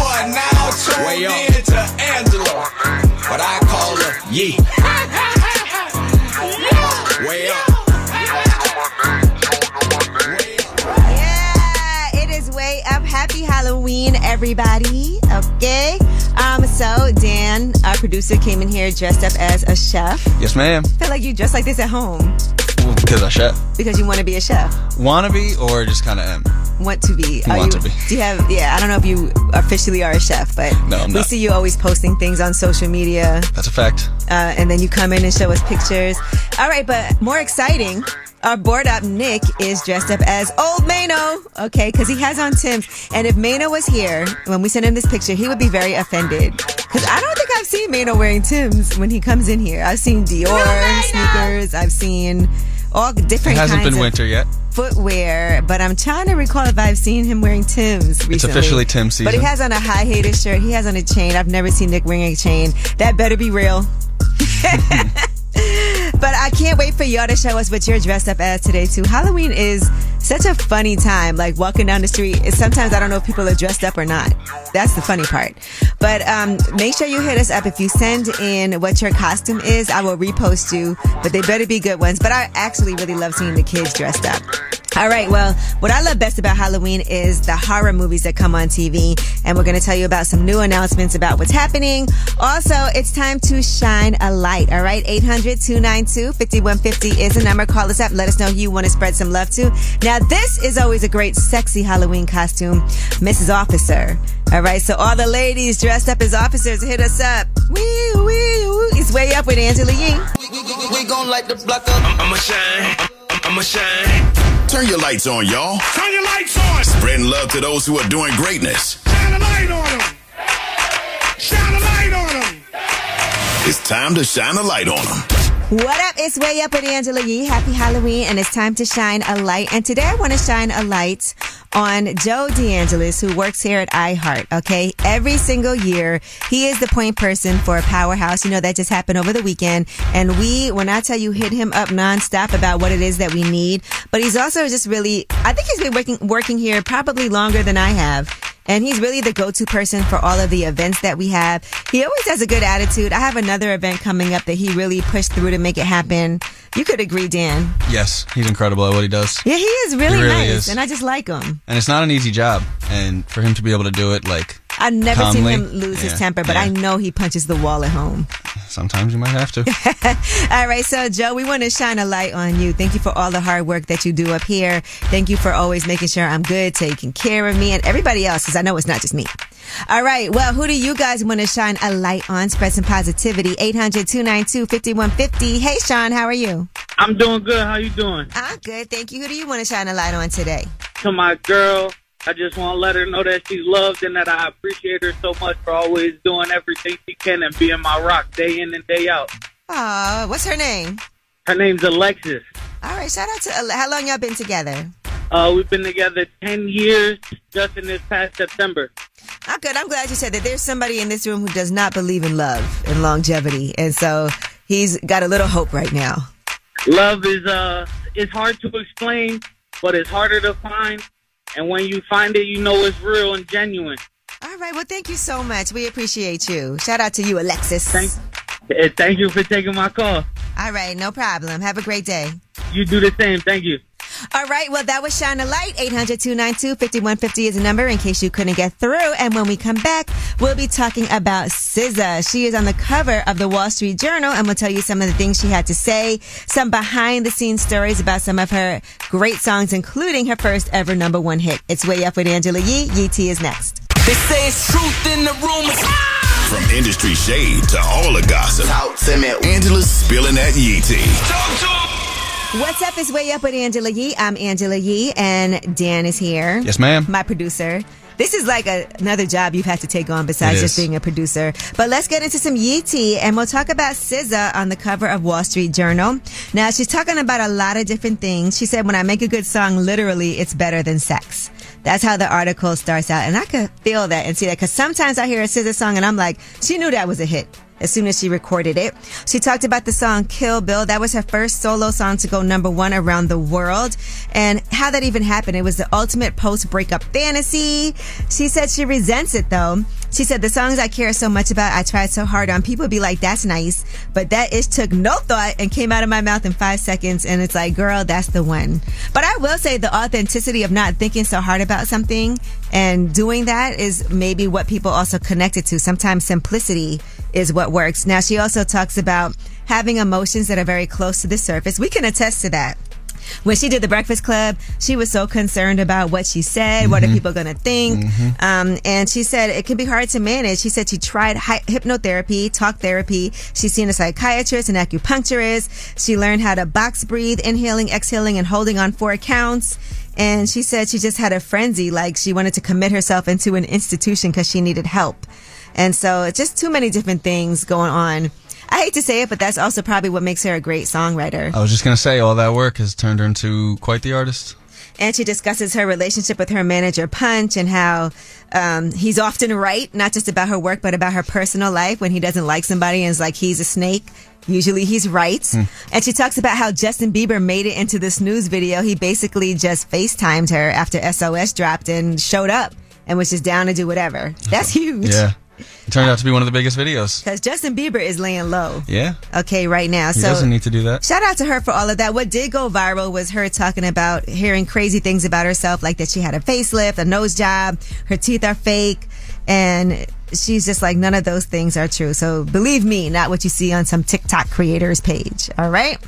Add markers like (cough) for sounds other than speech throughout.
Are now turned Way up. into Angela, but I call her Yee. Way up. Halloween, everybody. Okay. Um, so Dan, our producer, came in here dressed up as a chef. Yes, ma'am. I feel like you dress like this at home Well, because I chef. because you want to be a chef. Wanna be or just kind of am. Want to be. Are Want you, to be. Do you have, yeah, I don't know if you officially are a chef, but No, we not. see you always posting things on social media, That's a fact. uh, and then you come in and show us pictures. All right, but more exciting, our board up Nick is dressed up as old Mano, okay, because he has on Tim's. And if Mano was here, when we sent him this picture, he would be very offended. Because I don't think I've seen Mano wearing Tim's when he comes in here. I've seen Dior sneakers, I've seen all It different hasn't kinds been of winter yet. footwear, but I'm trying to recall if I've seen him wearing Tim's recently. It's officially Tim season. But he has on a high hater shirt. He has on a chain. I've never seen Nick wearing a chain. That better be real. (laughs) (laughs) but I can't wait for y'all to show us what you're dressed up as today too. Halloween is such a funny time. Like walking down the street, sometimes I don't know if people are dressed up or not. That's the funny part. But um, make sure you hit us up if you send in what your costume is. I will repost you, but they better be good ones. But I actually really love seeing the kids dressed up. All right. Well, what I love best about Halloween is the horror movies that come on TV. And we're going to tell you about some new announcements about what's happening. Also, it's time to shine a light. All right. 800-292-5150 is the number. Call us up. Let us know who you want to spread some love to. Now, this is always a great sexy Halloween costume. Mrs. Officer. All right. So all the ladies dressed up as officers, hit us up. Wee, wee, wee. It's way up with Angela Yee. We gon' light the block up. I'ma shine. I'ma shine. Turn your lights on, y'all. Turn your lights on. Spreading love to those who are doing greatness. Shine a light on them. Shine a light on them. It's time to shine a light on them. What up? It's Way Up with Angela Yee. Happy Halloween, and it's time to shine a light. And today I want to shine a light on Joe DeAngelis, who works here at iHeart. Okay. Every single year, he is the point person for a Powerhouse. You know, that just happened over the weekend. And we, when I tell you, hit him up nonstop about what it is that we need. But he's also just really, I think he's been working, working here probably longer than I have. And he's really the go-to person for all of the events that we have. He always has a good attitude. I have another event coming up that he really pushed through to make it happen. You could agree, Dan. Yes, he's incredible at what he does. Yeah, he is really, He really nice, is. and I just like him. And it's not an easy job. And for him to be able to do it, like, I've never Calmly. seen him lose his temper, but yeah. I know he punches the wall at home. sometimes you might have to. (laughs) All right, so Joe, we want to shine a light on you. Thank you for all the hard work that you do up here. Thank you for always making sure I'm good, taking care of me and everybody else, because I know it's not just me. All right, well, who do you guys want to shine a light on? Spread some positivity. 800-292-5150. Hey, Sean, how are you? I'm doing good. How you doing? I'm good, thank you. Who do you want to shine a light on today? To my girl, I just want to let her know that she's loved and that I appreciate her so much for always doing everything she can and being my rock day in and day out. Aw, what's her name? Her name's Alexis. All right, shout out to, how long y'all been together? Uh, we've been together 10 years just in this past September. Oh, good. I'm glad you said that. There's somebody in this room who does not believe in love and longevity, and so he's got a little hope right now. Love is uh, it's hard to explain, but it's harder to find. And when you find it, you know it's real and genuine. All right. Well, thank you so much. We appreciate you. Shout out to you, Alexis. Thank, eh, thank you for taking my call. All right. No problem. Have a great day. You do the same. Thank you. All right. Well, that was Shine a Light. 800 292 5150 is the number in case you couldn't get through. And when we come back, we'll be talking about SZA. She is on the cover of the Wall Street Journal and we'll tell you some of the things she had to say, some behind the scenes stories about some of her great songs, including her first ever number one hit. It's Way Up with Angela Yee. Yee T is next. They say it's truth in the rumors. From industry shade to all the gossip. Talk to me. Angela's spilling that Yee T. Talk to What's up? It's Way Up with Angela Yee. I'm Angela Yee, and Dan is here. Yes, ma'am. My producer. This is like a, another job you've had to take on besides just being a producer. But let's get into some Yee tea, and we'll talk about SZA on the cover of Wall Street Journal. Now, she's talking about a lot of different things. She said, when I make a good song, literally, it's better than sex. That's how the article starts out. And I could feel that and see that because sometimes I hear a SZA song and I'm like, she knew that was a hit as soon as she recorded it. She talked about the song Kill Bill. That was her first solo song to go number one around the world. And how that even happened. It was the ultimate post breakup fantasy. She said she resents it though. She said the songs I care so much about, I tried so hard on. People be like, that's nice. But that ish took no thought and came out of my mouth in five seconds. And it's like, girl, that's the one. But I will say the authenticity of not thinking so hard about something and doing that is maybe what people also connected to. Sometimes simplicity is what works. Now, she also talks about having emotions that are very close to the surface. We can attest to that. When she did the Breakfast Club, she was so concerned about what she said. What are people going to think? Um, and she said it can be hard to manage. She said she tried hy- hypnotherapy, talk therapy. She's seen a psychiatrist, an acupuncturist. She learned how to box breathe, inhaling, exhaling, and holding on four counts. And she said she just had a frenzy, like she wanted to commit herself into an institution because she needed help. And so it's just too many different things going on. I hate to say it, but that's also probably what makes her a great songwriter. I was just gonna say, all that work has turned her into quite the artist. And she discusses her relationship with her manager, Punch, and how um, he's often right, not just about her work, but about her personal life. When he doesn't like somebody and is like, he's a snake, usually he's right. Hmm. And she talks about how Justin Bieber made it into this news video. He basically just FaceTimed her after SOS dropped and showed up and was just down to do whatever. That's huge. Yeah. It turned out to be one of the biggest videos. Because Justin Bieber is laying low. Yeah. Okay, right now. He so doesn't need to do that. Shout out to her for all of that. What did go viral was her talking about hearing crazy things about herself, like that she had a facelift, a nose job, her teeth are fake, and she's just like, none of those things are true. So believe me, not what you see on some TikTok creators page. All right.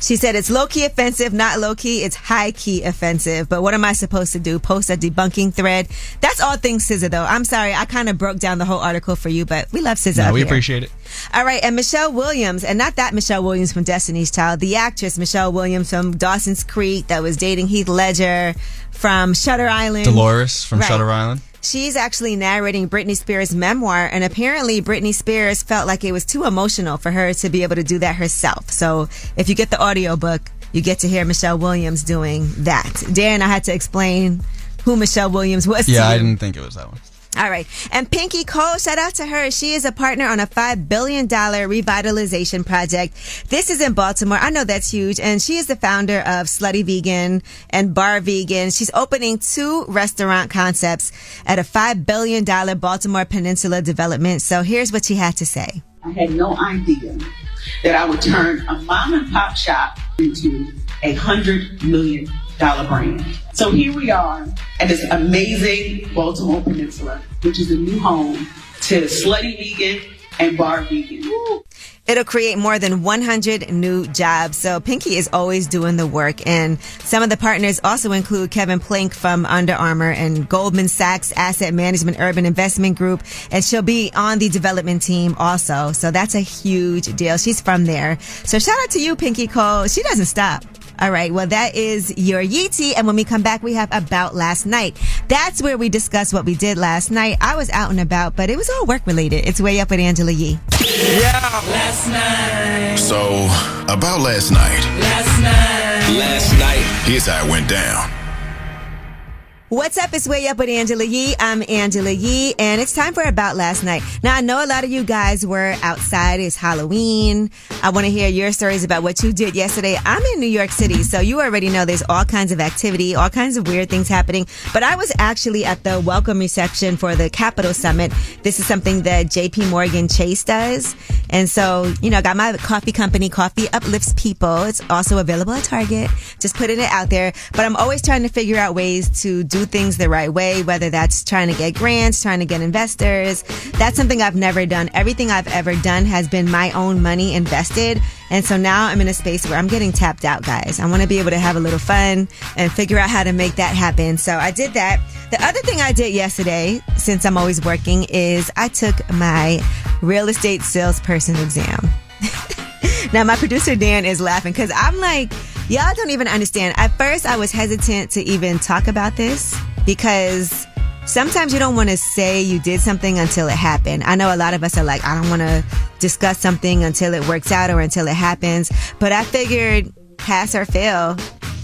She said it's low key offensive, not low key. It's high key offensive. But what am I supposed to do? Post a debunking thread? That's all things SZA though. I'm sorry. I kind of broke down the whole article for you, but we love SZA. No, we here. appreciate it. All right, and Michelle Williams, and not that Michelle Williams from Destiny's Child, the actress Michelle Williams from Dawson's Creek that was dating Heath Ledger from Shutter Island. Dolores from Right. Shutter Island. She's actually narrating Britney Spears' memoir, and apparently Britney Spears felt like it was too emotional for her to be able to do that herself. So if you get the audiobook, you get to hear Michelle Williams doing that. Dan, I had to explain who Michelle Williams was. to Yeah, I didn't think it was that one. All right. And Pinky Cole, shout out to her. She is a partner on a $5 billion revitalization project. This is in Baltimore. I know that's huge. And she is the founder of Slutty Vegan and Bar Vegan. She's opening two restaurant concepts at a $5 billion Baltimore Peninsula development. So here's what she had to say. I had no idea that I would turn a mom and pop shop into a hundred million dollar brand. So here we are at this amazing Baltimore Peninsula, which is a new home to Slutty Vegan and Bar Vegan. Woo. It'll create more than 100 new jobs. So Pinky is always doing the work. And some of the partners also include Kevin Plank from Under Armour and Goldman Sachs Asset Management Urban Investment Group. And she'll be on the development team also. So that's a huge deal. She's from there. So shout out to you, Pinky Cole. She doesn't stop. All right. Well, that is your Yeetie. And when we come back, we have about last night. That's where we discuss what we did last night. I was out and about, but it was all work related. It's way up with Angela Yee. Yeah. Last night. So, about last night. Last night. Last night. Here's how it went down. What's up? It's Way Up with Angela Yee. I'm Angela Yee, and it's time for About Last Night. Now, I know a lot of you guys were outside. It's Halloween. I want to hear your stories about what you did yesterday. I'm in New York City, so you already know there's all kinds of activity, all kinds of weird things happening. But I was actually at the welcome reception for the Capital Summit. This is something that JP Morgan Chase does. And so, you know, I got my coffee company, Coffee Uplifts People. It's also available at Target. Just putting it out there. But I'm always trying to figure out ways to do things the right way, whether that's trying to get grants, trying to get investors. That's something I've never done. Everything I've ever done has been my own money invested. And so now I'm in a space where I'm getting tapped out, guys. I want to be able to have a little fun and figure out how to make that happen. So I did that. The other thing I did yesterday, since I'm always working, is I took my real estate salesperson exam. (laughs) now my producer Dan is laughing because I'm like, y'all don't even understand. At first I was hesitant to even talk about this because sometimes you don't want to say you did something until it happened. I know a lot of us are like, I don't want to discuss something until it works out or until it happens. But I figured pass or fail.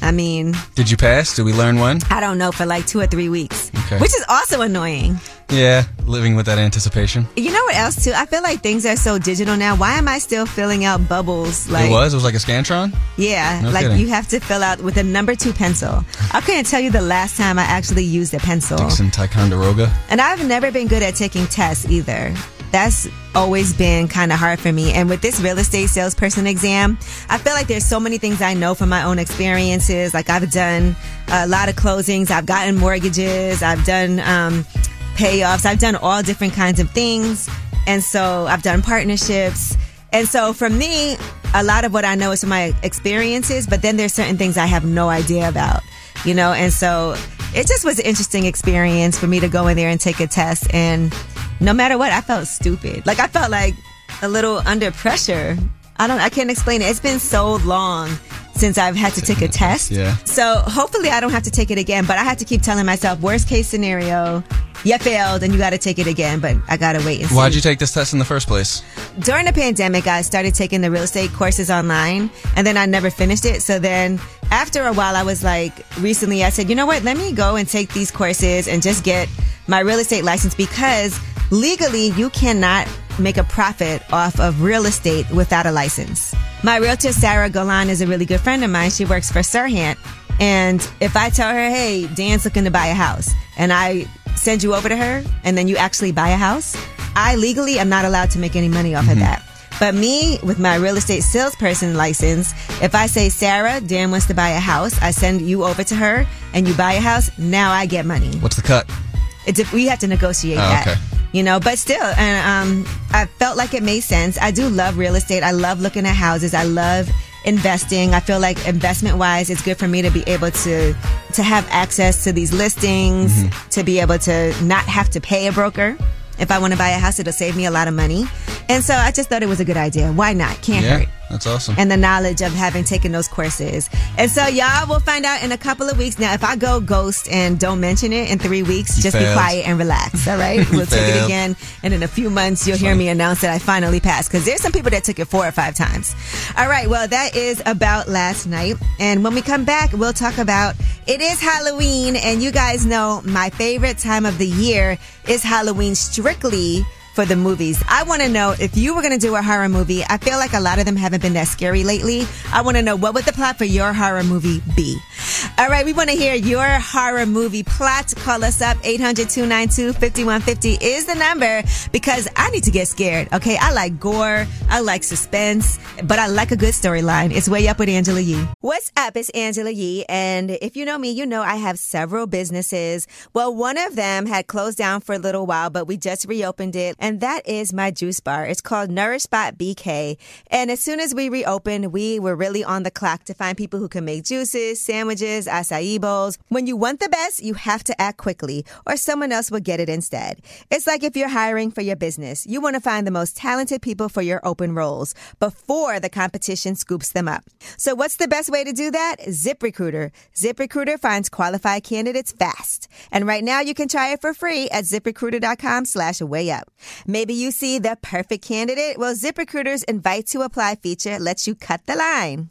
I mean, Did you pass? Did we learn one? I don't know for like two or three weeks, Okay. which is also annoying. Yeah, living with that anticipation. You know what else too? I feel like things are so digital now. Why am I still filling out bubbles? Like it was? It was like a Scantron? Yeah, No like kidding. you have to fill out with a number two pencil. I can't tell you the last time I actually used a pencil. Dixon Ticonderoga. And I've never been good at taking tests either. That's always been kind of hard for me. And with this real estate salesperson exam, I feel like there's so many things I know from my own experiences. Like I've done a lot of closings, I've gotten mortgages, I've done um, payoffs, I've done all different kinds of things. And so I've done partnerships. And so for me, a lot of what I know is from my experiences, but then there's certain things I have no idea about, you know? And so it just was an interesting experience for me to go in there and take a test. And no matter what, I felt stupid. Like I felt like a little under pressure. I don't, I can't explain it. It's been so long since I've had to take a test. Yeah. So hopefully I don't have to take it again, but I have to keep telling myself worst case scenario, you failed and you got to take it again, but I got to wait and see. Why'd you take this test in the first place? During the pandemic, I started taking the real estate courses online and then I never finished it. So then after a while, I was like, recently I said, you know what? Let me go and take these courses and just get my real estate license because legally you cannot make a profit off of real estate without a license. My realtor, Sarah Golan, is a really good friend of mine. She works for Serhant. And if I tell her, hey, Dan's looking to buy a house, and I send you over to her, and then you actually buy a house, I legally am not allowed to make any money off of that. But me, with my real estate salesperson license, if I say, Sarah, Dan wants to buy a house, I send you over to her, and you buy a house, now I get money. What's the cut? It's, if we have to negotiate Oh, that. okay. You know, but still, and um, I felt like it made sense. I do love real estate. I love looking at houses. I love investing. I feel like investment wise, it's good for me to be able to to have access to these listings, Mm-hmm. to be able to not have to pay a broker. If I want to buy a house, it'll save me a lot of money. And so I just thought it was a good idea. Why not? Can't yeah, hurt that's awesome. and the knowledge of having taken those courses. And so y'all will find out in a couple of weeks. Now, if I go ghost and don't mention it in three weeks, You just be quiet and relax. All right. (laughs) We'll take it again. And in a few months, you'll hear me announce that I finally passed because there's some people that took it four or five times. All right. Well, that is about last night. And when we come back, we'll talk about it is Halloween. And you guys know my favorite time of the year is Halloween strictly for the movies. I want to know if you were going to do a horror movie. I feel like a lot of them haven't been that scary lately. I want to know what would the plot for your horror movie be? All right, we want to hear your horror movie plot. Call us up 800-292-5150 is the number because I need to get scared. Okay, I like gore, I like suspense, but I like a good storyline. It's way up with Angela Yee. What's up? It's Angela Yee, and if you know me, you know I have several businesses. Well, one of them had closed down for a little while, but we just reopened it, and that is my juice bar. It's called Nourish Spot BK, and as soon as we reopened, we were really on the clock to find people who can make juices, sandwiches, acai bowls. When you want the best, you have to act quickly, or someone else will get it instead. It's like if you're hiring for your business, you want to find the most talented people for your open roles before the competition scoops them up. So what's the best way to do that? ZipRecruiter. ZipRecruiter finds qualified candidates fast. And right now you can try it for free at ziprecruiter.com slash way up. Maybe you see the perfect candidate? Well, ZipRecruiter's invite to apply feature lets you cut the line.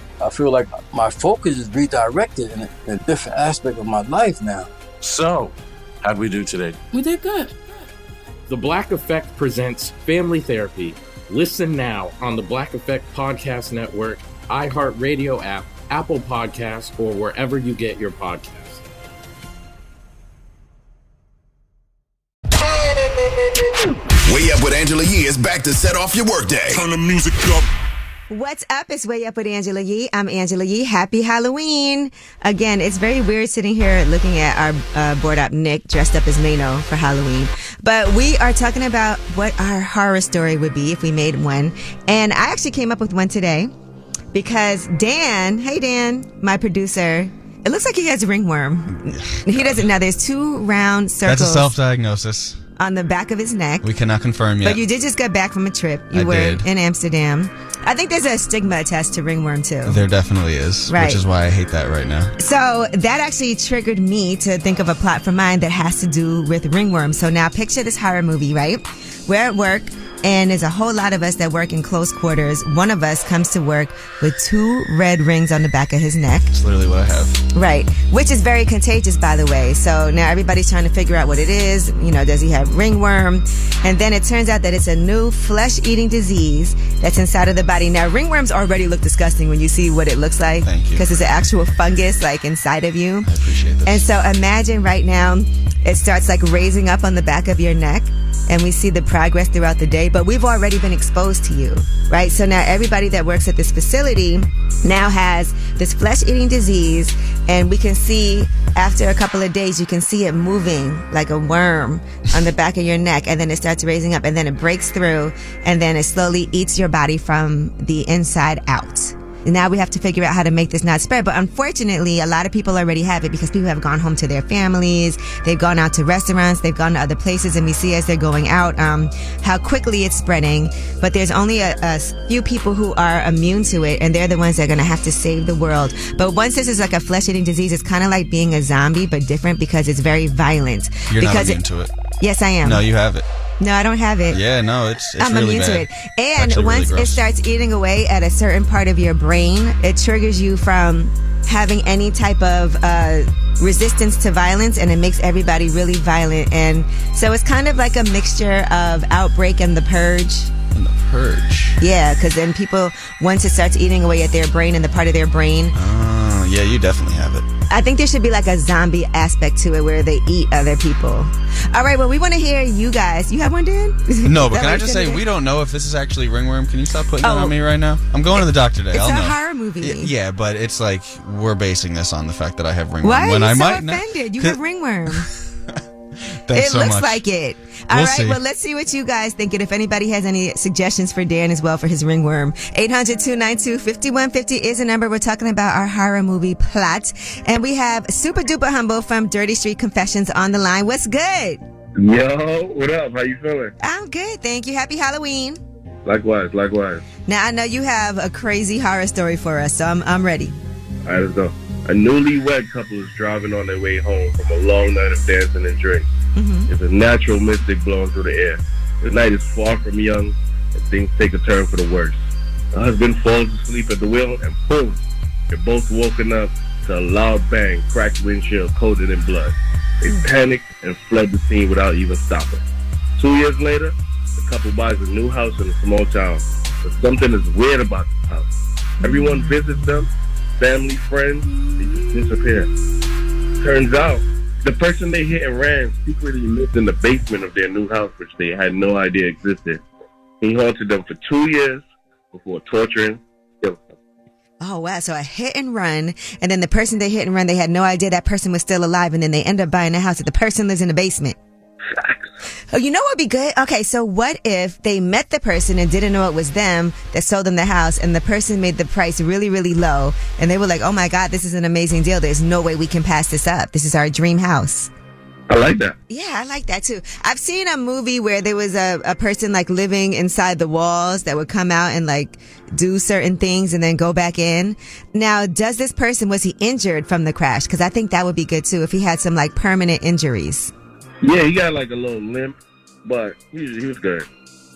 I feel like my focus is redirected in a, in a different aspect of my life now. So, how'd we do today? We did good. The Black Effect presents Family Therapy. Listen now on the Black Effect Podcast Network, iHeartRadio app, Apple Podcasts, or wherever you get your podcasts. Way Up with Angela Yee is back to set off your workday. Turn the music up. What's up? It's Way Up with Angela Yee. I'm Angela Yee. Happy Halloween. Again, it's very weird sitting here looking at our uh, board up Nick dressed up as Mano for Halloween. But we are talking about what our horror story would be if we made one. And I actually came up with one today because Dan, hey Dan, my producer, it looks like he has ringworm. (sighs) He doesn't know. There's two round circles. That's a self-diagnosis. On the back of his neck. We cannot confirm yet. But you did just get back from a trip. You I were did. in Amsterdam. I think there's a stigma attached to ringworm too. There definitely is, Right. which is why I hate that right now. So that actually triggered me to think of a plot for mine that has to do with ringworm. So now picture this horror movie, right? We're at work and there's a whole lot of us that work in close quarters. One of us comes to work with two red rings on the back of his neck. It's literally what I have. Right. Which is very contagious, by the way. So now everybody's trying to figure out what it is. You know, does he have ringworm? And then it turns out that it's a new flesh eating disease that's inside of the body. Now, ringworms already look disgusting when you see what it looks like. Thank you. Because it's an actual fungus like inside of you. I appreciate this. And so imagine right now it starts like raising up on the back of your neck and we see the progress throughout the day, but we've already been exposed to you, right? So now everybody that works at this facility now has this flesh eating disease and we can see after a couple of days, you can see it moving like a worm on the back of your neck and then it starts raising up and then it breaks through and then it slowly eats your body from the inside out. Now we have to figure out how to make this not spread. But unfortunately, a lot of people already have it because people have gone home to their families. They've gone out to restaurants. They've gone to other places and we see as they're going out, um, how quickly it's spreading. But there's only a, a few people who are immune to it and they're the ones that are going to have to save the world. But once this is like a flesh eating disease, it's kind of like being a zombie, but different because it's very violent. You're not because immune to it. Yes, I am. No, you have it. No, I don't have it. Yeah, no, it's, it's I'm really immune bad. to it. And actually really once it starts eating away at a certain part of your brain, it triggers you from having any type of uh, resistance to violence and it makes everybody really violent. And so it's kind of like a mixture of Outbreak and The Purge. And the purge. Yeah, because then people, once it starts eating away at their brain and the part of their brain, Oh, yeah, you definitely have it. I think there should be like a zombie aspect to it where they eat other people. All right, well, we want to hear you guys. You have one, Dan? No, (laughs) but can I just say gonna we do? don't know if this is actually ringworm. Can you stop putting that Oh. on me right now? I'm going to the doctor today. It's I'll a know. horror movie. Y- Yeah, but it's like we're basing this on the fact that I have ringworm. Why are when you I so might not- offended? You (laughs) have ringworm. (laughs) Thanks it so looks much. like it. All right, We'll see. well, let's see what you guys think. And if anybody has any suggestions for Dan as well for his ringworm, 800 292 5150 is the number. We're talking about our horror movie plot. And we have Super Duper Humble from Dirty Street Confessions on the line. What's good? Yo, what up? How you feeling? I'm good. Thank you. Happy Halloween. Likewise, likewise. Now, I know you have a crazy horror story for us, so I'm, I'm ready. All right, let's go. A newlywed couple is driving on their way home from a long night of dancing and Mm-hmm. drinks. There's a natural mystic blowing through the air. The night is far from young, and things take a turn for the worse. The husband falls asleep at the wheel, and boom, they're both woken up to a loud bang, cracked windshield coated in blood. They mm. panicked and fled the scene without even stopping. Two years later, the couple buys a new house in a small town. But something is weird about this house. Everyone visits them, family, friends, they just disappear. Turns out, the person they hit and ran secretly lived in the basement of their new house, which they had no idea existed. He haunted them for two years before torturing, them. Oh wow! So a hit and run, and then the person they hit and run, they had no idea that person was still alive, and then they end up buying a house that the person lives in the basement. Oh, you know what'd be good? Okay, so what if they met the person and didn't know it was them that sold them the house, and the person made the price really, really low, and they were like, "Oh my God, this is an amazing deal. There's no way we can pass this up. This is our dream house." I like that. Yeah, I like that too. I've seen a movie where there was a, a person like living inside the walls that would come out and like do certain things and then go back in. Now, does this person, was he injured from the crash? Cause I think that would be good too if he had some like permanent injuries. Yeah, he got like a little limp, but he was, he was good.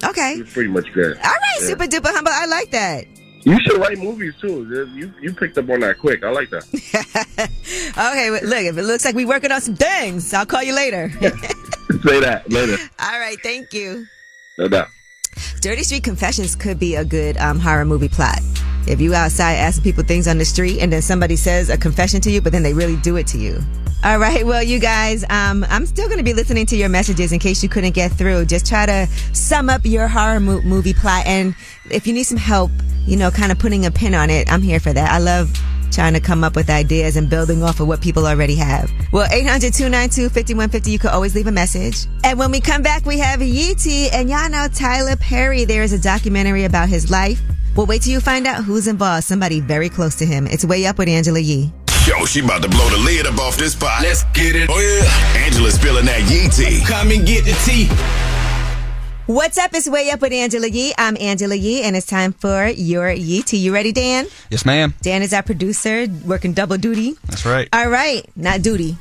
Okay. He was pretty much good. All right, Yeah. super duper humble. I like that. You should write movies too. You you picked up on that quick. I like that. (laughs) Okay, but look, if it looks like we working on some things, I'll call you later. (laughs) Say that later. All right, thank you. No doubt. Dirty Street Confessions could be a good um, horror movie plot. If you outside asking people things on the street and then somebody says a confession to you, but then they really do it to you. All right. Well, you guys, um, I'm still going to be listening to your messages in case you couldn't get through. Just try to sum up your horror mo- movie plot. And if you need some help, you know, kind of putting a pin on it, I'm here for that. I love trying to come up with ideas and building off of what people already have. Well, 800-292-5150, you could always leave a message. And when we come back, we have Yeetie and y'all know Tyler Perry. There is a documentary about his life. Well, wait till you find out who's involved. Somebody very close to him. It's Way Up with Angela Yee. Yo, she about to blow the lid up off this pot. Let's get it. Oh yeah. Angela spilling that yee tea. Come and get the tea. What's up? It's Way Up with Angela Yee. I'm Angela Yee, and it's time for your Yee Tea. You ready, Dan? Yes, ma'am. Dan is our producer, working double duty. That's right. All right, not duty.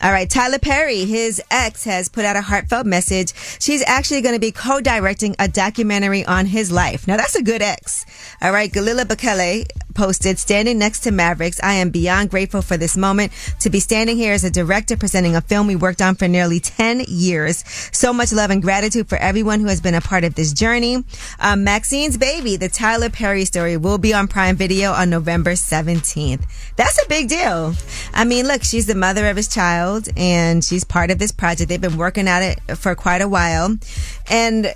All right, Tyler Perry, his ex, has put out a heartfelt message. She's actually going to be co-directing a documentary on his life. Now, that's a good ex. All right, Gelila Bekele posted, standing next to Mavericks, I am beyond grateful for this moment to be standing here as a director presenting a film we worked on for nearly 10 years. So much love and gratitude for everyone who has been a part of this journey. Um, Maxine's Baby, the Tyler Perry story, will be on Prime Video on November 17th. That's a big deal. I mean, look, she's the mother of his child and she's part of this project. They've been working at it for quite a while. And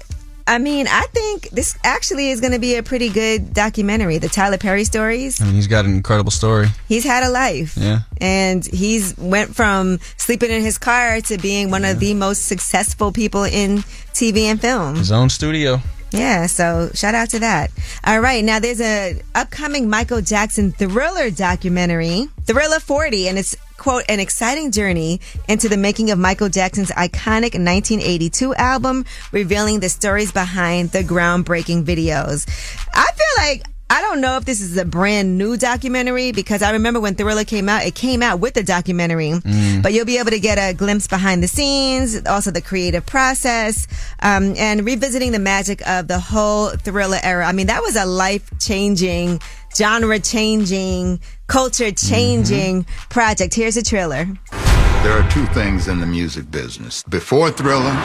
I mean, I think this actually is going to be a pretty good documentary. The Tyler Perry stories. I mean, he's got an incredible story. He's had a life. Yeah. And he's went from sleeping in his car to being one of the most successful people in TV and film. His own studio. Yeah, so shout out to that. All right, now there's a upcoming Michael Jackson thriller documentary, Thriller 40, and it's quote an exciting journey into the making of Michael Jackson's iconic 1982 album, revealing the stories behind the groundbreaking videos. I feel like I don't know if this is a brand new documentary because I remember when Thriller came out, it came out with the documentary, Mm. but you'll be able to get a glimpse behind the scenes, also the creative process, um, and revisiting the magic of the whole Thriller era. I mean, that was a life changing, genre changing, culture changing project. Here's a trailer. There are two things in the music business before Thriller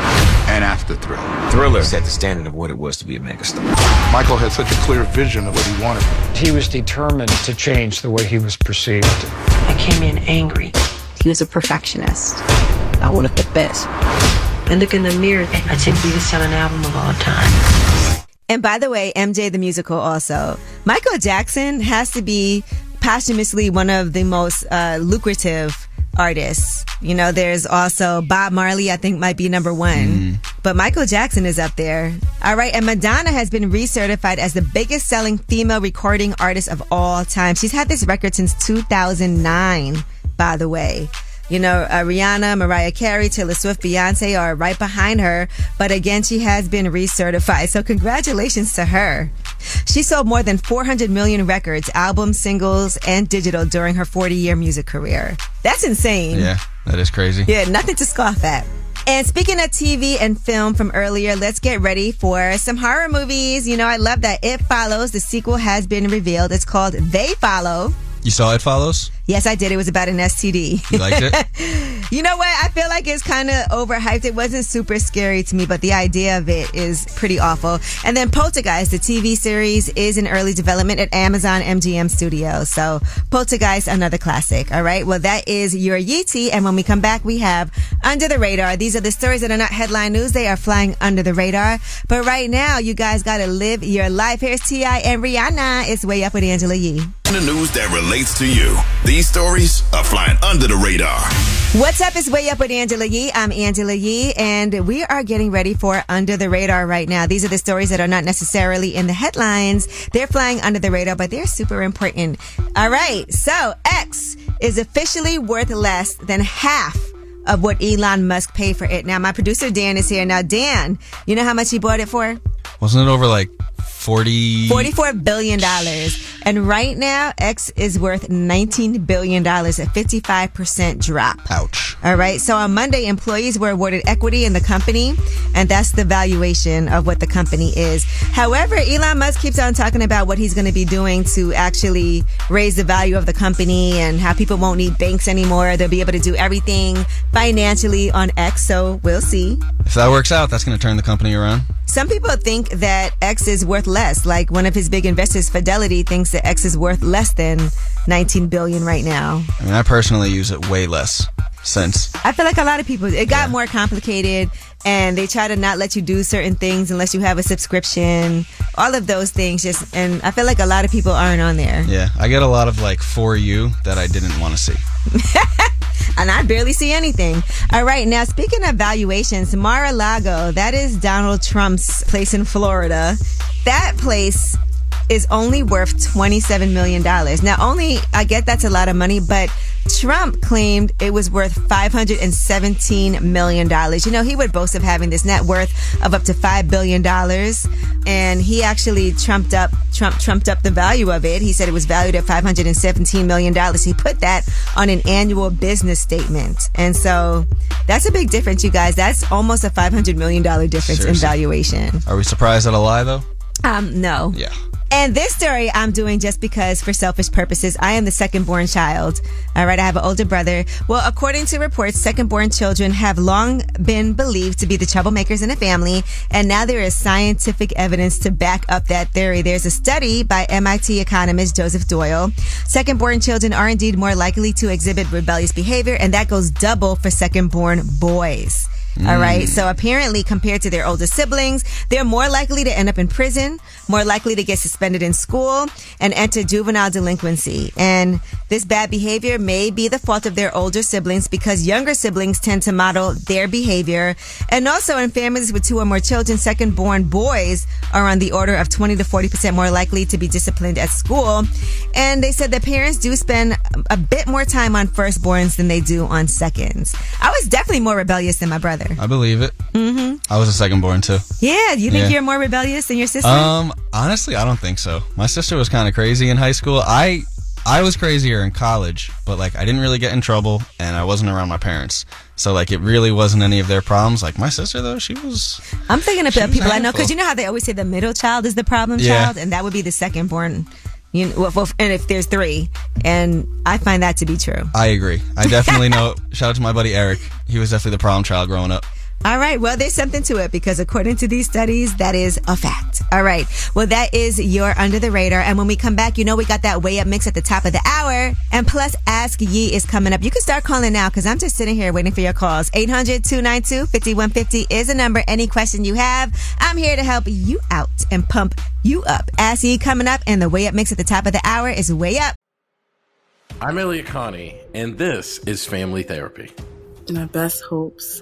and after Thriller. Thriller set the standard of what it was to be a megastar. Michael had such a clear vision of what he wanted. He was determined to change the way he was perceived. I came in angry. He was a perfectionist. I wanted the best. I look in the mirror and I said, biggest selling album of all time. And by the way, MJ the musical also. Michael Jackson has to be posthumously one of the most uh, lucrative artists. You know, there's also Bob Marley, I think might be number one. Mm-hmm. But Michael Jackson is up there. All right. And Madonna has been recertified as the biggest selling female recording artist of all time. She's had this record since 2009, by the way. You know, uh, Rihanna, Mariah Carey, Taylor Swift, Beyonce are right behind her. But again, she has been recertified. So congratulations to her. She sold more than 400 million records, albums, singles, and digital during her 40 year music career. That's insane. Yeah, that is crazy. Yeah, nothing to scoff at. And speaking of TV and film from earlier, let's get ready for some horror movies. You know, I love that It Follows. The sequel has been revealed. It's called They Follow. You saw It Follows? Yes, I did. It was about an STD. You liked it? (laughs) you know what? I feel like it's kind of overhyped. It wasn't super scary to me, but the idea of it is pretty awful. And then Poltergeist, the TV series, is in early development at Amazon MGM Studios. So Poltergeist, another classic. All right. Well, that is your Yeetie. And when we come back, we have Under the Radar. These are the stories that are not headline news. They are flying under the radar. But right now, you guys got to live your life. Here's T.I. and Rihanna. It's way up with Angela Yee. The news that relates to you. These stories are flying under the radar. What's up? It's Way Up with Angela Yee. I'm Angela Yee, and we are getting ready for Under the Radar right now. These are the stories that are not necessarily in the headlines. They're flying under the radar, but they're super important. All right. So X is officially worth less than half of what Elon Musk paid for it. Now, my producer Dan is here. Now, Dan, you know how much he bought it for? Wasn't it over like 40 $44 billion. And right now, X is worth $19 billion, a 55% drop. Ouch. All right. So on Monday, employees were awarded equity in the company, and that's the valuation of what the company is. However, Elon Musk keeps on talking about what he's going to be doing to actually raise the value of the company and how people won't need banks anymore. They'll be able to do everything financially on X. So we'll see. If that works out, that's going to turn the company around. Some people think that X is worth less. Like one of his big investors, Fidelity, thinks that X is worth less than 19 billion right now. I mean, I personally use it way less since. I feel like a lot of people, it got more complicated and they try to not let you do certain things unless you have a subscription. All of those things just, and I feel like a lot of people aren't on there. Yeah, I get a lot of like for you that I didn't want to see. (laughs) and I barely see anything. All right, now speaking of valuations, Mar-a-Lago, that is Donald Trump's place in Florida. That place is only worth $27 million. Now, only, I get that's a lot of money, but Trump claimed it was worth $517 million. You know, he would boast of having this net worth of up to $5 billion. And he actually trumped up, Trump trumped up the value of it. He said it was valued at $517 million. He put that on an annual business statement. And so that's a big difference, you guys. That's almost a $500 million difference in valuation. Are we surprised at a lie though? Um, no. Yeah. And this story I'm doing just because for selfish purposes. I am the second born child. All right. I have an older brother. Well, according to reports, second born children have long been believed to be the troublemakers in a family. And now there is scientific evidence to back up that theory. There's a study by MIT economist Joseph Doyle. Second born children are indeed more likely to exhibit rebellious behavior. And that goes double for second born boys. All right. Mm. So apparently, compared to their older siblings, they're more likely to end up in prison, more likely to get suspended in school, and enter juvenile delinquency. And this bad behavior may be the fault of their older siblings because younger siblings tend to model their behavior. And also, in families with two or more children, second born boys are on the order of 20 to 40% more likely to be disciplined at school. And they said that parents do spend a bit more time on firstborns than they do on seconds. I was definitely more rebellious than my brother. I believe it. hmm I was a second born too. Yeah, do you think Yeah. you're more rebellious than your sister? Um, honestly, I don't think so. My sister was kind of crazy in high school. I I was crazier in college, but like I didn't really get in trouble, and I wasn't around my parents, so like it really wasn't any of their problems. Like my sister though, she was. I'm thinking about people I know because you know how they always say the middle child is the problem Yeah. child, and that would be the second born. You know, and if there's three, and I find that to be true. I agree. I definitely (laughs) know. Shout out to my buddy Eric. He was definitely the problem child growing up. All right. Well, there's something to it because according to these studies, that is a fact. All right. Well, that is your under the radar. And when we come back, you know, we got that way up mix at the top of the hour. And plus Ask Yee is coming up. You can start calling now because I'm just sitting here waiting for your calls. 800-292-5150 is a number. Any question you have, I'm here to help you out and pump you up. Ask Yee coming up and the way up mix at the top of the hour is way up. I'm Elliott Connie, and this is Family Therapy. My best hopes.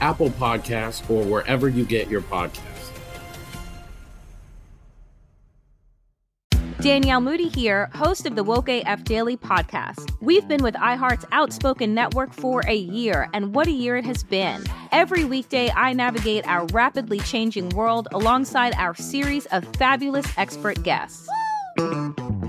Apple Podcasts, or wherever you get your podcasts. Danielle Moody here, host of the Woke AF Daily podcast. We've been with iHeart's Outspoken Network for a year, and what a year it has been. Every weekday, I navigate our rapidly changing world alongside our series of fabulous expert guests.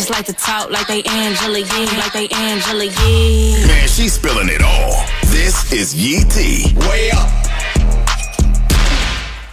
Just like to talk like they Angela Yee, like they Angela Yee. Man, she's spilling it all. This is Yee T. Way up.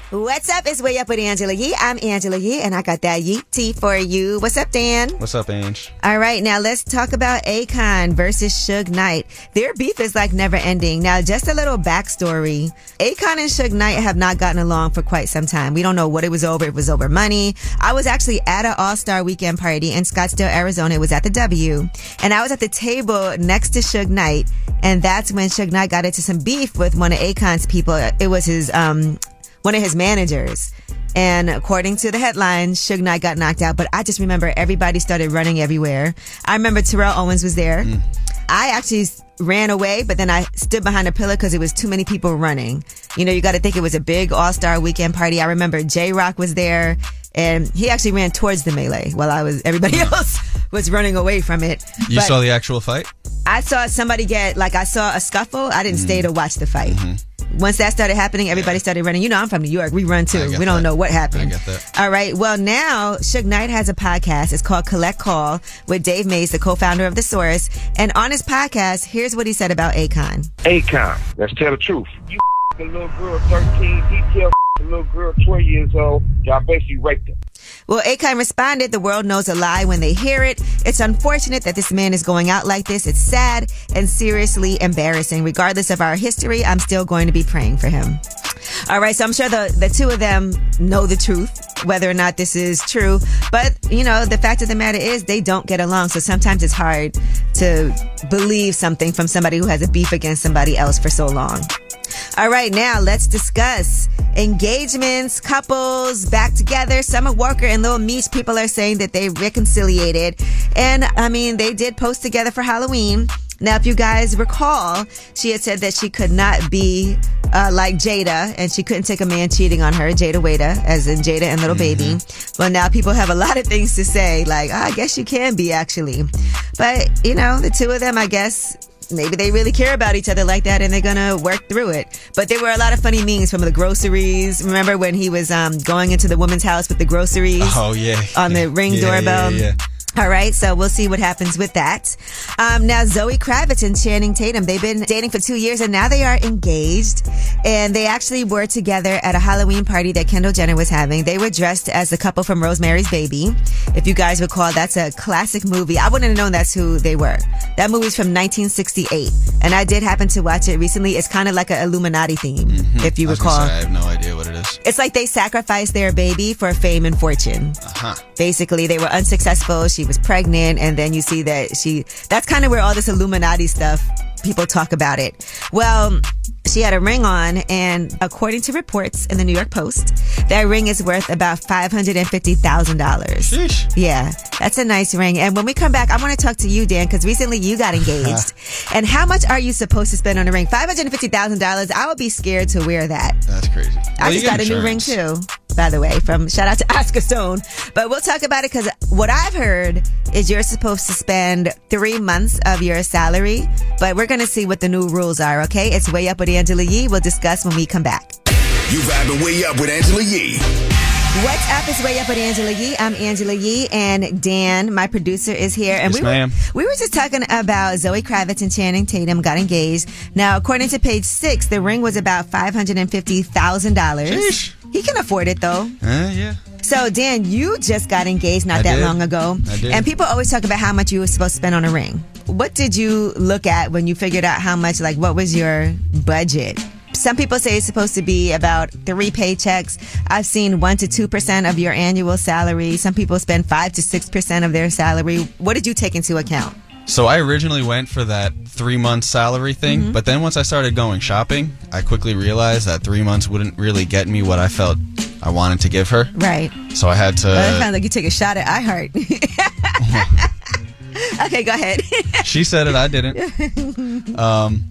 What's up? It's Way Up with Angela Yee. I'm Angela Yee, and I got that Yee tea for you. What's up, Dan? What's up, Ange? All right, now let's talk about Akon versus Suge Knight. Their beef is like never ending. Now, just a little backstory. Akon and Suge Knight have not gotten along for quite some time. We don't know what it was over. It was over money. I was actually at an All-Star weekend party in Scottsdale, Arizona. It was at the W. And I was at the table next to Suge Knight. And that's when Suge Knight got into some beef with one of Akon's people. It was his, um, one of his managers. And according to the headlines, Suge Knight got knocked out. But I just remember everybody started running everywhere. I remember Terrell Owens was there. Mm. I actually ran away, but then I stood behind a pillar because it was too many people running. You know, you got to think it was a big all star weekend party. I remember J Rock was there and he actually ran towards the melee while I was, everybody (laughs) else was running away from it. You but saw the actual fight? I saw somebody get, like, I saw a scuffle. I didn't mm. stay to watch the fight. Mm-hmm once that started happening, everybody yeah. started running. You know, I'm from New York. We run too. We don't that. know what happened. I get that. All right. Well, now Suge Knight has a podcast. It's called Collect Call with Dave Mays, the co-founder of The Source. And on his podcast, here's what he said about Akon. Akon, let's tell the truth. You (laughs) a little girl 13, detail a little girl 12 years old. Y'all basically raped her. Well, Akon responded, the world knows a lie when they hear it. It's unfortunate that this man is going out like this. It's sad and seriously embarrassing. Regardless of our history, I'm still going to be praying for him. All right, so I'm sure the the two of them know the truth, whether or not this is true. But you know, the fact of the matter is they don't get along. So sometimes it's hard to believe something from somebody who has a beef against somebody else for so long. All right, now let's discuss engagements, couples back together. Summer Walker and Lil Meech, people are saying that they reconciliated. And I mean, they did post together for Halloween. Now, if you guys recall, she had said that she could not be uh, like Jada and she couldn't take a man cheating on her, Jayda Wayda, as in Jada and Lil Baby. Well, now people have a lot of things to say, like, oh, I guess you can be actually. But, you know, the two of them, I guess, maybe they really care about each other like that and they're gonna work through it. But there were a lot of funny memes from the groceries. Remember when he was um, going into the woman's house with the groceries? Oh yeah. On the ring Yeah, doorbell. yeah, yeah. All right, so we'll see what happens with that. Um, now, Zoe Kravitz and Channing Tatum, they've been dating for two years and now they are engaged. And they actually were together at a Halloween party that Kendall Jenner was having. They were dressed as the couple from Rosemary's Baby. If you guys recall, that's a classic movie. I wouldn't have known that's who they were. That movie's from 1968. And I did happen to watch it recently. It's kind of like an Illuminati theme, if you I recall. say, I have no idea what it is. It's like they sacrificed their baby for fame and fortune. Uh-huh. Basically, they were unsuccessful. She was pregnant, and then you see that she. That's kind of where all this Illuminati stuff people talk about it. Well, she had a ring on, and according to reports in the New York Post, that ring is worth about five hundred and fifty thousand dollars. Yeah, that's a nice ring. And when we come back, I want to talk to you, Dan, because recently you got engaged. (laughs) and how much are you supposed to spend on a ring? Five hundred and fifty thousand dollars. I would be scared to wear that. That's crazy. I Well, just got a new ring too, by the way, from shout out to Oscar Stone. But we'll talk about it because what I've heard is you're supposed to spend three months of your salary, but we're going to see what the new rules are, okay? It's Way Up with Angela Yee. We'll discuss when we come back. You vibing way up with Angela Yee. What's up? It's Way Up with Angela Yee. I'm Angela Yee, and Dan, my producer, is here. And Yes, we were we were just talking about Zoe Kravitz and Channing Tatum got engaged. Now, according to page six, the ring was about five hundred and fifty thousand dollars. He can afford it though. Uh, yeah. So, Dan, you just got engaged not I that did. long ago. I did. And people always talk about how much you were supposed to spend on a ring. What did you look at when you figured out how much, like, what was your budget? Some people say it's supposed to be about three paychecks. I've seen one to 2% of your annual salary. Some people spend five to 6% of their salary. What did you take into account? So I originally went for that three month salary thing, Mm-hmm. but then once I started going shopping, I quickly realized that three months wouldn't really get me what I felt I wanted to give her. Right. So I had to. well, it sounds like you take a shot at iHeart. (laughs) okay, go ahead. (laughs) she said it, I didn't. (laughs) Um,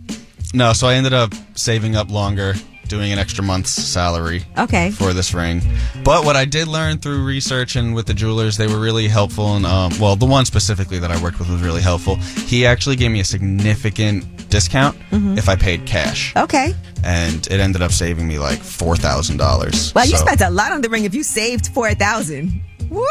no, so I ended up saving up longer, doing an extra month's salary. Okay. For this ring, but what I did learn through research and with the jewelers, they were really helpful. And um, well, the one specifically that I worked with was really helpful. He actually gave me a significant discount Mhm. if I paid cash, okay. and it ended up saving me like four thousand dollars. Well, you spent a lot on the ring if you saved 4000 Woo!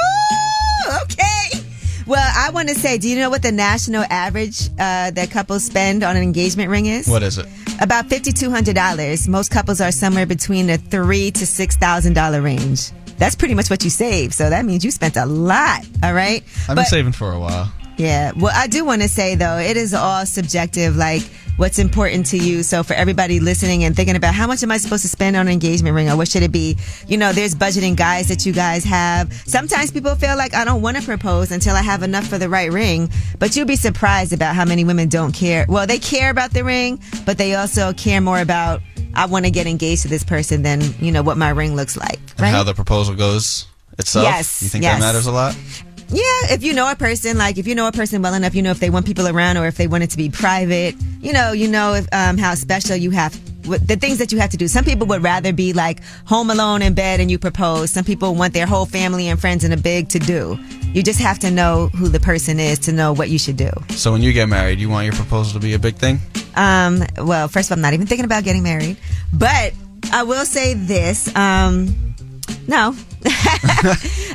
Okay. Well, I want to say, do you know what the national average uh, that couples spend on an engagement ring is? What is it? About fifty-two hundred dollars. Most couples are somewhere between the three to six thousand dollar range. That's pretty much what you save. So that means you spent a lot. All right. I've been saving for a while. Yeah. Well, I do want to say though, it is all subjective, like what's important to you. So for everybody listening and thinking about how much am I supposed to spend on an engagement ring or what should it be? You know, there's budgeting guides that you guys have. Sometimes people feel like I don't want to propose until I have enough for the right ring, but you'll be surprised about how many women don't care. Well, they care about the ring, but they also care more about I want to get engaged to this person than, you know, what my ring looks like. And how the proposal goes itself. Yes, You think yes. that matters a lot? Yeah, if you know a person, like if you know a person well enough, you know if they want people around or if they want it to be private. You know, you know if, um, how special you have the things that you have to do. Some people would rather be like home alone in bed and you propose. Some people want their whole family and friends in a big to do. You just have to know who the person is to know what you should do. So when you get married, you want your proposal to be a big thing? Um, well, first of all, I'm not even thinking about getting married, but I will say this. Um, no, (laughs)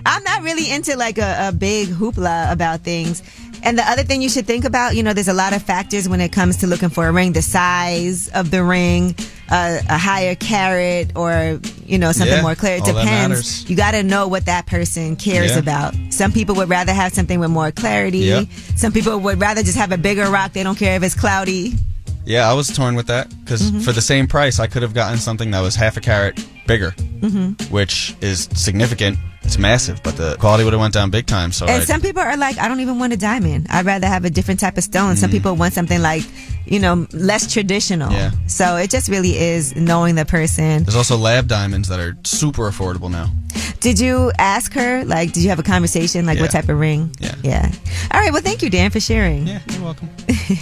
I'm not really into like a, a big hoopla about things. And the other thing you should think about, you know, there's a lot of factors when it comes to looking for a ring, the size of the ring, uh, a higher carat or, you know, something Yeah, more clear. It depends. You got to know what that person cares Yeah. about. Some people would rather have something with more clarity. Yep. Some people would rather just have a bigger rock. They don't care if it's cloudy. Yeah, I was torn with that because Mm-hmm. for the same price, I could have gotten something that was half a carat bigger, Mhm. which is significant. It's massive, but the quality would have went down big time. So And I, some people are like, I don't even want a diamond. I'd rather have a different type of stone. Some people want something like, you know, less traditional. Mm. Yeah. So it just really is knowing the person. there's also lab diamonds that are super affordable now. Did you ask her, like, did you have a conversation, like, what type of ring? Yeah. Yeah. All right. Well, thank you, Dan, for sharing. Yeah, you're welcome.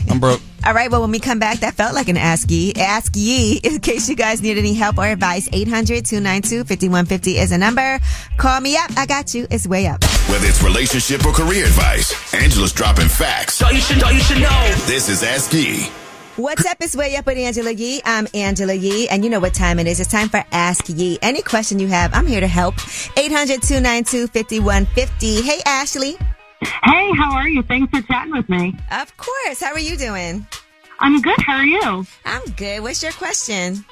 I'm broke. (laughs) All right. Well, when we come back, that felt like an ask ye. Ask ye. (laughs) In case you guys need any help or advice, 800 292 5150 is a number. Call me up. I got you. It's way up. Whether it's relationship or career advice, Angela's dropping facts. Thought you should, thought you should know. This is Ask Yee. What's up? It's Way Up with Angela Yee. I'm Angela Yee, and you know what time it is. It's time for Ask Yee. Any question you have, I'm here to help. 800 292 5150. Hey, Ashley. Hey, how are you? Thanks for chatting with me. Of course. How are you doing? I'm good. How are you? I'm good. What's your question?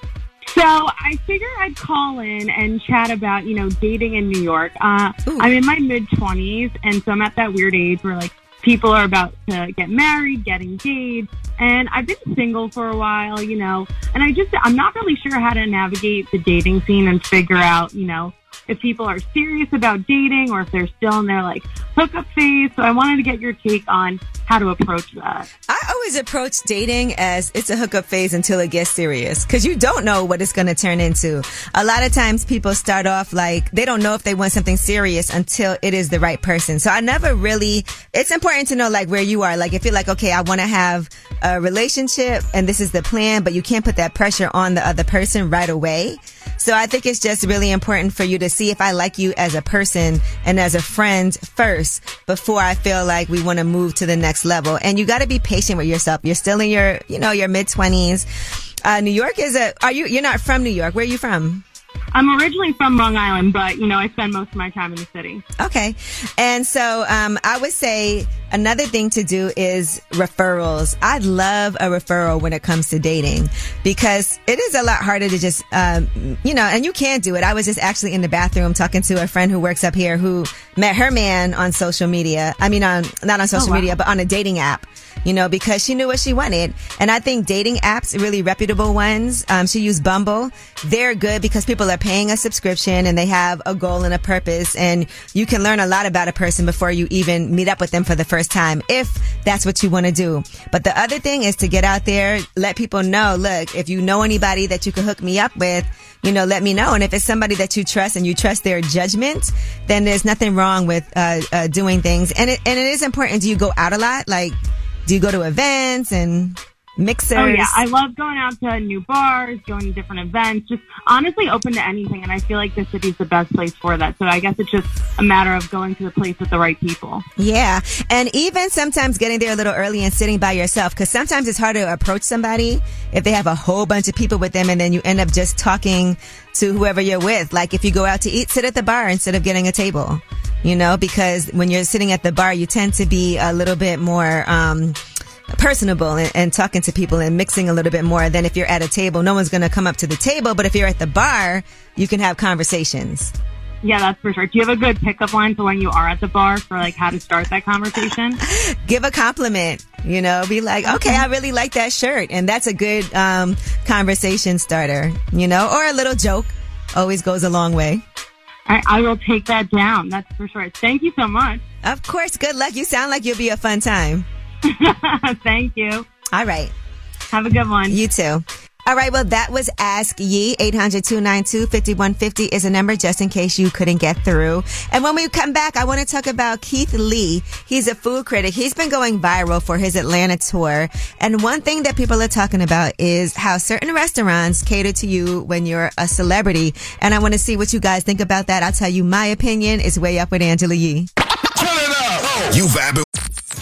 So I figured I'd call in and chat about, you know, dating in New York. Uh, I'm in my mid 20s, and so I'm at that weird age where, like, people are about to get married, get engaged, and I've been single for a while, you know, and I just, I'm not really sure how to navigate the dating scene and figure out, you know, if people are serious about dating or if they're still in their, like, hookup phase. So I wanted to get your take on how to approach that. I always approach dating as it's a hookup phase until it gets serious because you don't know what it's going to turn into. A lot of times people start off like they don't know if they want something serious until it is the right person. So I never really, it's important to know like where you are. Like if you're like, okay, I want to have a relationship and this is the plan, but you can't put that pressure on the other person right away. So I think it's just really important for you to see if I like you as a person and as a friend first before I feel like we want to move to the next level. And you got to be patient with yourself. You're still in your, you know, your mid twenties. Uh, New York is a, are you, you're not from New York. Where are you from? I'm originally from Long Island, but, you know, I spend most of my time in the city. Okay. And so, um, I would say another thing to do is referrals. I love a referral when it comes to dating because it is a lot harder to just, um, you know, and you can do it. I was just actually in the bathroom talking to a friend who works up here who met her man on social media. I mean, on, not on social wow. media, but on a dating app, you know, because she knew what she wanted. And I think dating apps, really reputable ones, um, she used Bumble. They're good because people are paying a subscription and they have a goal and a purpose and you can learn a lot about a person before you even meet up with them for the first time if that's what you want to do. But the other thing is to get out there, let people know, look, if you know anybody that you could hook me up with, you know, let me know. And if it's somebody that you trust and you trust their judgment, then there's nothing wrong with uh, uh, doing things. And it, and it is important. Do you go out a lot? Like, do you go to events and mixers? Oh yeah, I love going out to new bars, going to different events, just honestly open to anything. And I feel like the city's the best place for that. So I guess it's just a matter of going to the place with the right people. Yeah. And even sometimes getting there a little early and sitting by yourself, because sometimes it's hard to approach somebody if they have a whole bunch of people with them and then you end up just talking to whoever you're with. Like if you go out to eat, sit at the bar instead of getting a table, you know, because when you're sitting at the bar, you tend to be a little bit more, um, personable and, and talking to people and mixing a little bit more than if you're at a table. No one's going to come up to the table, but if you're at the bar, you can have conversations. Yeah, that's for sure. Do you have a good pickup line for when you are at the bar for like how to start that conversation? (laughs) Give a compliment, you know, be like, okay, I really like that shirt. And that's a good, um, conversation starter, you know, or a little joke always goes a long way. I, I will take that down. That's for sure. Thank you so much. Of course. Good luck. You sound like you'll be a fun time. (laughs) Thank you. All right. Have a good one. You too. All right. Well, that was Ask Yee. 800-292-5150 is a number just in case you couldn't get through. And when we come back, I want to talk about Keith Lee. He's a food critic. He's been going viral for his Atlanta tour. And one thing that people are talking about is how certain restaurants cater to you when you're a celebrity. And I want to see what you guys think about that. I'll tell you my opinion is way up with Angela Yee. Oh. You vibing.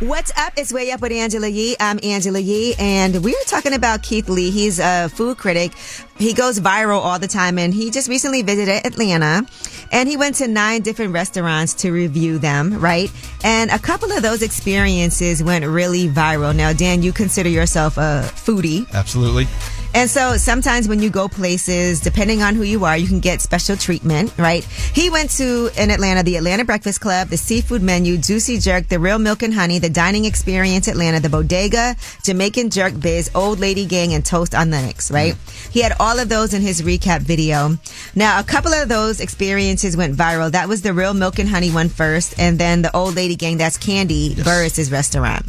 What's up? It's Way Up with Angela Yee. I'm Angela Yee, and we are talking about Keith Lee. He's a food critic. He goes viral all the time, and he just recently visited Atlanta, and he went to nine different restaurants to review them, right? And a couple of those experiences went really viral. Now, Dan, you consider yourself a foodie. Absolutely. And so sometimes when you go places, depending on who you are, you can get special treatment, right? He went to in Atlanta, the Atlanta Breakfast Club, the seafood menu, Juicy Jerk, the Real Milk and Honey, the Dining Experience Atlanta, the Bodega, Jamaican Jerk Biz, Old Lady Gang, and Toast on Lenox, right? He had all of those in his recap video. Now, a couple of those experiences went viral. That was the Real Milk and Honey one first, and then the Old Lady Gang, that's Kandi Burruss's restaurant.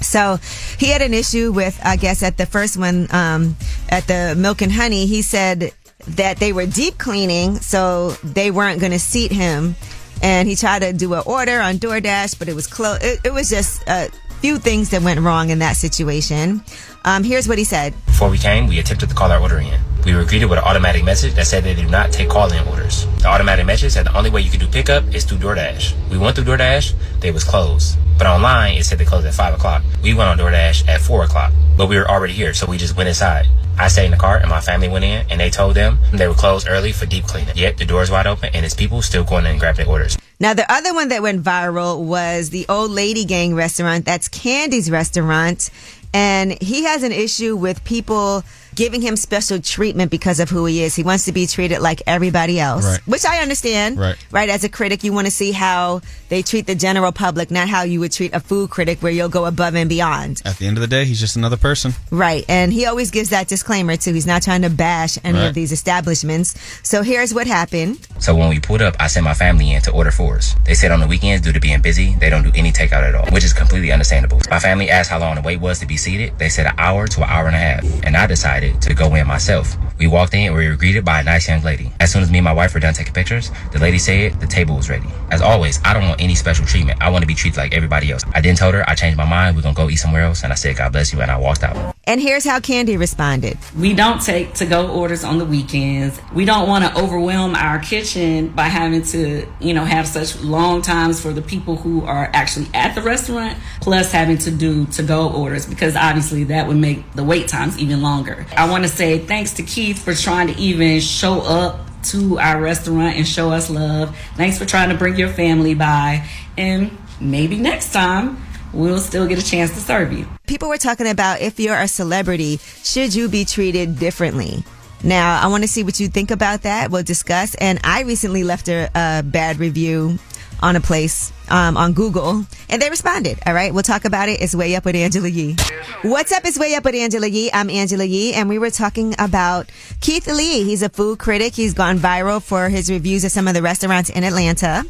So he had an issue with, I guess, at the first one, um, at the Milk and Honey, he said that they were deep cleaning, so they weren't going to seat him. And he tried to do an order on DoorDash, but it was close. It, it was just a few things that went wrong in that situation. Um, here's what he said. Before we came, we attempted to call our order in. We were greeted with an automatic message that said they do not take call-in orders. The automatic message said the only way you can do pickup is through DoorDash. We went through DoorDash, they was closed. But online, it said they closed at 5 o'clock. We went on DoorDash at 4 o'clock, but we were already here, so we just went inside. I stayed in the car and my family went in and they told them they were closed early for deep cleaning. Yet the doors wide open and it's people still going in and grabbing their orders. Now, the other one that went viral was the Old Lady Gang restaurant. That's Kandi's restaurant. And he has an issue with people giving him special treatment because of who he is. He wants to be treated like everybody else, Right. which I understand. Right. Right. As a critic, you want to see how they treat the general public, not how you would treat a food critic where you'll go above and beyond. At the end of the day, he's just another person. Right. And he always gives that disclaimer too. He's not trying to bash any Right. of these establishments. So here's what happened. So when we pulled up, I sent my family in to order for us. They said on the weekends, due to being busy, they don't do any takeout at all, which is completely understandable. My family asked how long the wait was to be seated. They said an hour to an hour and a half. And I decided to go in myself. We walked in and we were greeted by a nice young lady. As soon as me and my wife were done taking pictures, the lady said the table was ready. As always, I don't want any special treatment. I want to be treated like everybody else. I then told her I changed my mind. We're going to go eat somewhere else. And I said, God bless you. And I walked out. And here's how Kandi responded. We don't take to go orders on the weekends. We don't want to overwhelm our kitchen by having to, you know, have such long times for the people who are actually at the restaurant, plus having to do to go orders because obviously that would make the wait times even longer. I want to say thanks to Keith for trying to even show up to our restaurant and show us love. Thanks for trying to bring your family by. And maybe next time we'll still get a chance to serve you. People were talking about if you're a celebrity, should you be treated differently? Now, I want to see what you think about that. We'll discuss. And I recently left a, a bad review on a place um, on Google, and they responded. All right, we'll talk about it. It's way up with Angela Yee. What's up? It's way up with Angela Yee. I'm Angela Yee, and we were talking about Keith Lee. He's a food critic. He's gone viral for his reviews of some of the restaurants in Atlanta.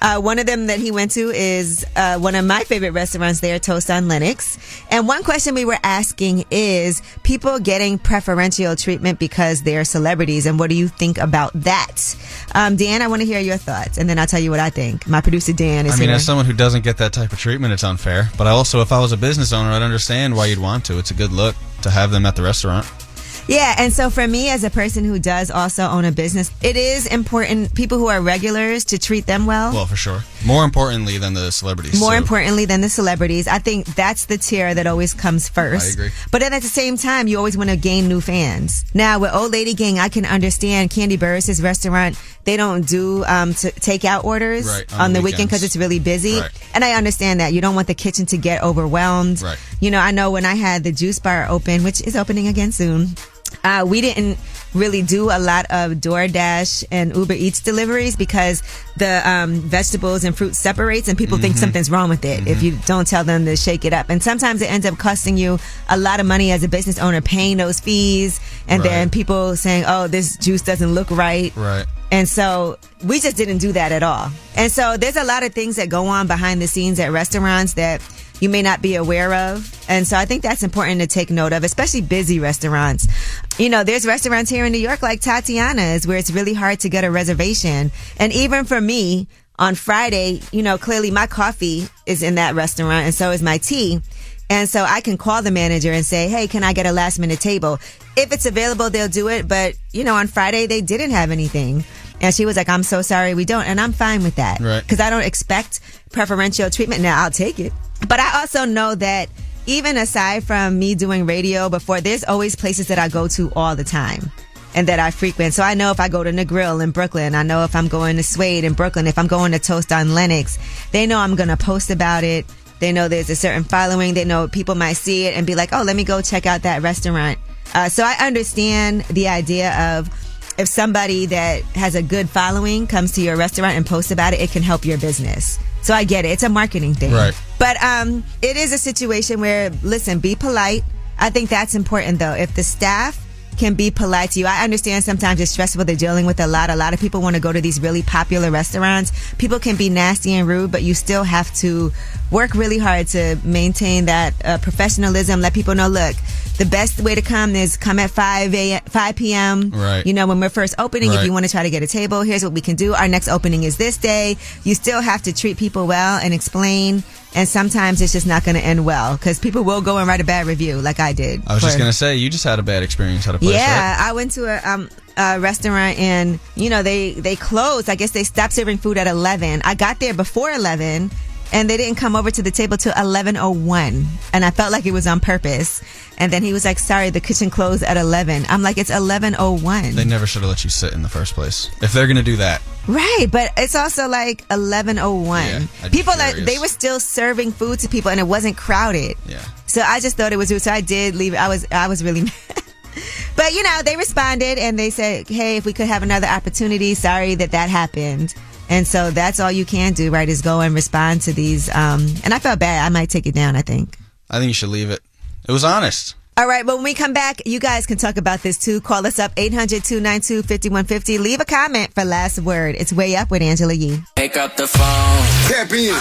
Uh, one of them that he went to is uh, one of my favorite restaurants there, Toast on Lenox. And one question we were asking is people getting preferential treatment because they're celebrities, and what do you think about that? Um, Dan, I want to hear your thoughts, and then I'll tell you what I think. My producer Dan is I mean, here. as someone who doesn't get that type of treatment, it's unfair. But I also, if I was a business owner, I'd understand why you'd want to. It's a good look to have them at the restaurant. Yeah, and so for me as a person who does also own a business, it is important people who are regulars to treat them well. Well, for sure. More importantly than the celebrities. More so- importantly than the celebrities, I think that's the tier that always comes first. I agree. But then at the same time, you always want to gain new fans. Now with Old Lady Gang, I can understand Kandi Burruss' restaurant. They don't do um, t- takeout orders Right, on, on the weekend because it's really busy. Right. And I understand that you don't want the kitchen to get overwhelmed. Right. You know, I know when I had the juice bar open, which is opening again soon. Uh, we didn't really do a lot of DoorDash and Uber Eats deliveries because the um, vegetables and fruit separates and people think Mhm. something's wrong with it if you don't tell them to shake it up. And sometimes it ends up costing you a lot of money as a business owner paying those fees and Right. then people saying, oh, this juice doesn't look right. Right. And so we just didn't do that at all. And so there's a lot of things that go on behind the scenes at restaurants that you may not be aware of. And so I think that's important to take note of, especially busy restaurants. You know, there's restaurants here in New York like Tatiana's where it's really hard to get a reservation. And even for me, on Friday, you know, clearly my coffee is in that restaurant and so is my tea. And so I can call the manager and say, Hey, can I get a last minute table? If it's available, they'll do it. But, you know, on Friday, they didn't have anything. And she was like, I'm so sorry we don't. And I'm fine with that. Right. Cause I don't expect preferential treatment. Now I'll take it. But I also know that even aside from me doing radio before, there's always places that I go to all the time and that I frequent. So I know if I go to the grill in Brooklyn, I know if I'm going to Suede in Brooklyn, if I'm going to Toast on Lenox, they know I'm going to post about it. They know there's a certain following. They know people might see it and be like, oh, let me go check out that restaurant. Uh, so I understand the idea of if somebody that has a good following comes to your restaurant and posts about it, it can help your business. So I get it. It's a marketing thing. Right. But um, it is a situation where, listen, be polite. I think that's important though. If the staff can be polite to you, I understand sometimes it's stressful. They're dealing with a lot. A lot of people want to go to these really popular restaurants. People can be nasty and rude, but you still have to work really hard to maintain that uh, professionalism. Let people know, look, the best way to come is come at 5 a 5 p.m. Right. You know, when we're first opening, if you want to try to get a table, here's what we can do. Our next opening is this day. You still have to treat people well and explain. And sometimes it's just not going to end well because people will go and write a bad review like I did. I was just gonna say, you just had a bad experience at a place, yeah, right? I went to a, um, a restaurant and you know they they closed. I guess they stopped serving food at eleven. I got there before eleven, and they didn't come over to the table till eleven oh one. And I felt like it was on purpose. And then he was like, "Sorry, the kitchen closed at 11. I'm like, "It's eleven oh one." They never should have let you sit in the first place. If they're gonna do that, Right, but it's also like 1101. Yeah, people that they were still serving food to people and it wasn't crowded. Yeah. So I just thought it was rude. So I did leave. I was I was really (laughs) mad. (laughs) But you know, they responded and they said, "Hey, if we could have another opportunity, sorry that that happened." And so that's all you can do, right? Is go and respond to these. Um, and I felt bad. I might take it down. I think. I think you should leave it. It was honest. All right, but when we come back, you guys can talk about this too. Call us up 800-292-5150. Leave a comment for last word. It's way up with Angela Yee. Pick up the phone. Tap in.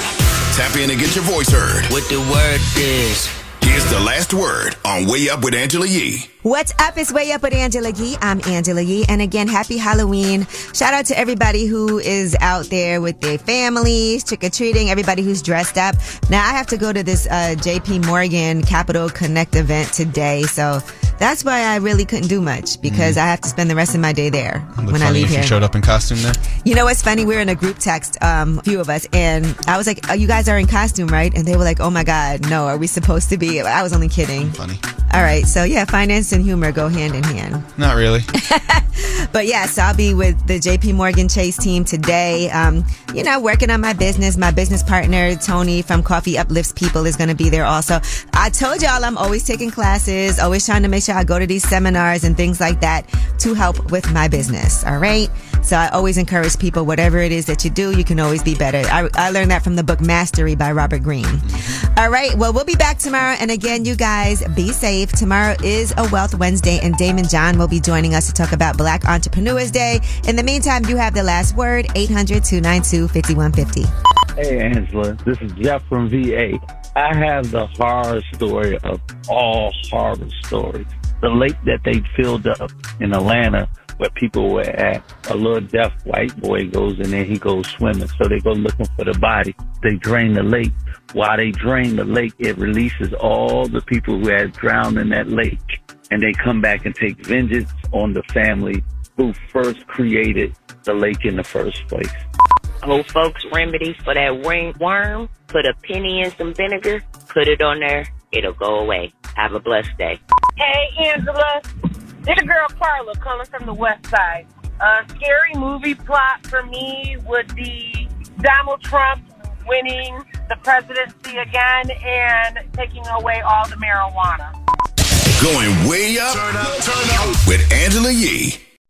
Tap in and get your voice heard. What the word is. Here's the last word on Way Up with Angela Yee. What's up? It's Way Up with Angela Yee. I'm Angela Yee. And again, happy Halloween. Shout out to everybody who is out there with their families, trick or treating, everybody who's dressed up. Now, I have to go to this uh, JP Morgan Capital Connect event today. So that's why I really couldn't do much because I have to spend the rest of my day there when I leave if here. you showed up in costume there. You know what's funny? We were in a group text, um, a few of us, and I was like, oh, "You guys are in costume, right?" And they were like, "Oh my god, no, are we supposed to be?" I was only kidding. Funny. All right, so yeah, finance and humor go hand in hand. Not really. (laughs) But yes, I'll be with the JP Morgan Chase team today. Um, you know, working on my business. My business partner, Tony from Coffee Uplifts People, is going to be there also. I told y'all I'm always taking classes, always trying to make sure I go to these seminars and things like that to help with my business. All right. So I always encourage people, whatever it is that you do, you can always be better. I, I learned that from the book Mastery by Robert Greene. All right. Well, we'll be back tomorrow. And again, you guys be safe. Tomorrow is a Wealth Wednesday, and Daymond John will be joining us to talk about Black Entrepreneurs Day. In the meantime, you have the last word 800 292 5150. Hey, Angela. This is Jeff from VA. I have the horror story of all horror stories. The lake that they filled up in Atlanta where people were at, a little deaf white boy goes in there, he goes swimming. So they go looking for the body. They drain the lake. While they drain the lake, it releases all the people who had drowned in that lake. And they come back and take vengeance on the family who first created the lake in the first place. Old folks remedy for that ring worm. Put a penny in some vinegar. Put it on there. It'll go away. Have a blessed day. Hey, Angela. This girl Carla calling from the west side. A scary movie plot for me would be Donald Trump winning the presidency again and taking away all the marijuana. Going way up, with Angela Yee.